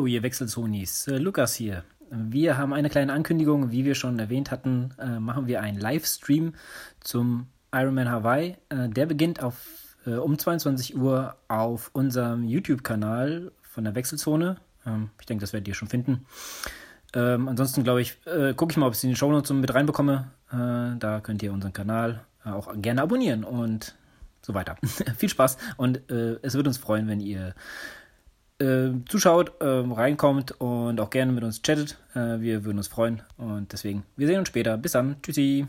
ihr Wechselzonis. Äh, Lukas hier. Wir haben eine kleine Ankündigung. Wie wir schon erwähnt hatten, äh, machen wir einen Livestream zum Ironman Hawaii. Äh, der beginnt auf, um 22 Uhr auf unserem YouTube-Kanal von der Wechselzone. Ähm, ich denke, das werdet ihr schon finden. Ähm, ansonsten glaube ich, gucke ich mal, ob ich es in den Shownotes mit reinbekomme. Da könnt ihr unseren Kanal auch gerne abonnieren und so weiter. Viel Spaß und es wird uns freuen, wenn ihr äh, zuschaut, äh, reinkommt und auch gerne mit uns chattet. Äh, wir würden uns freuen. Und deswegen, wir sehen uns später. Bis dann. Tschüssi.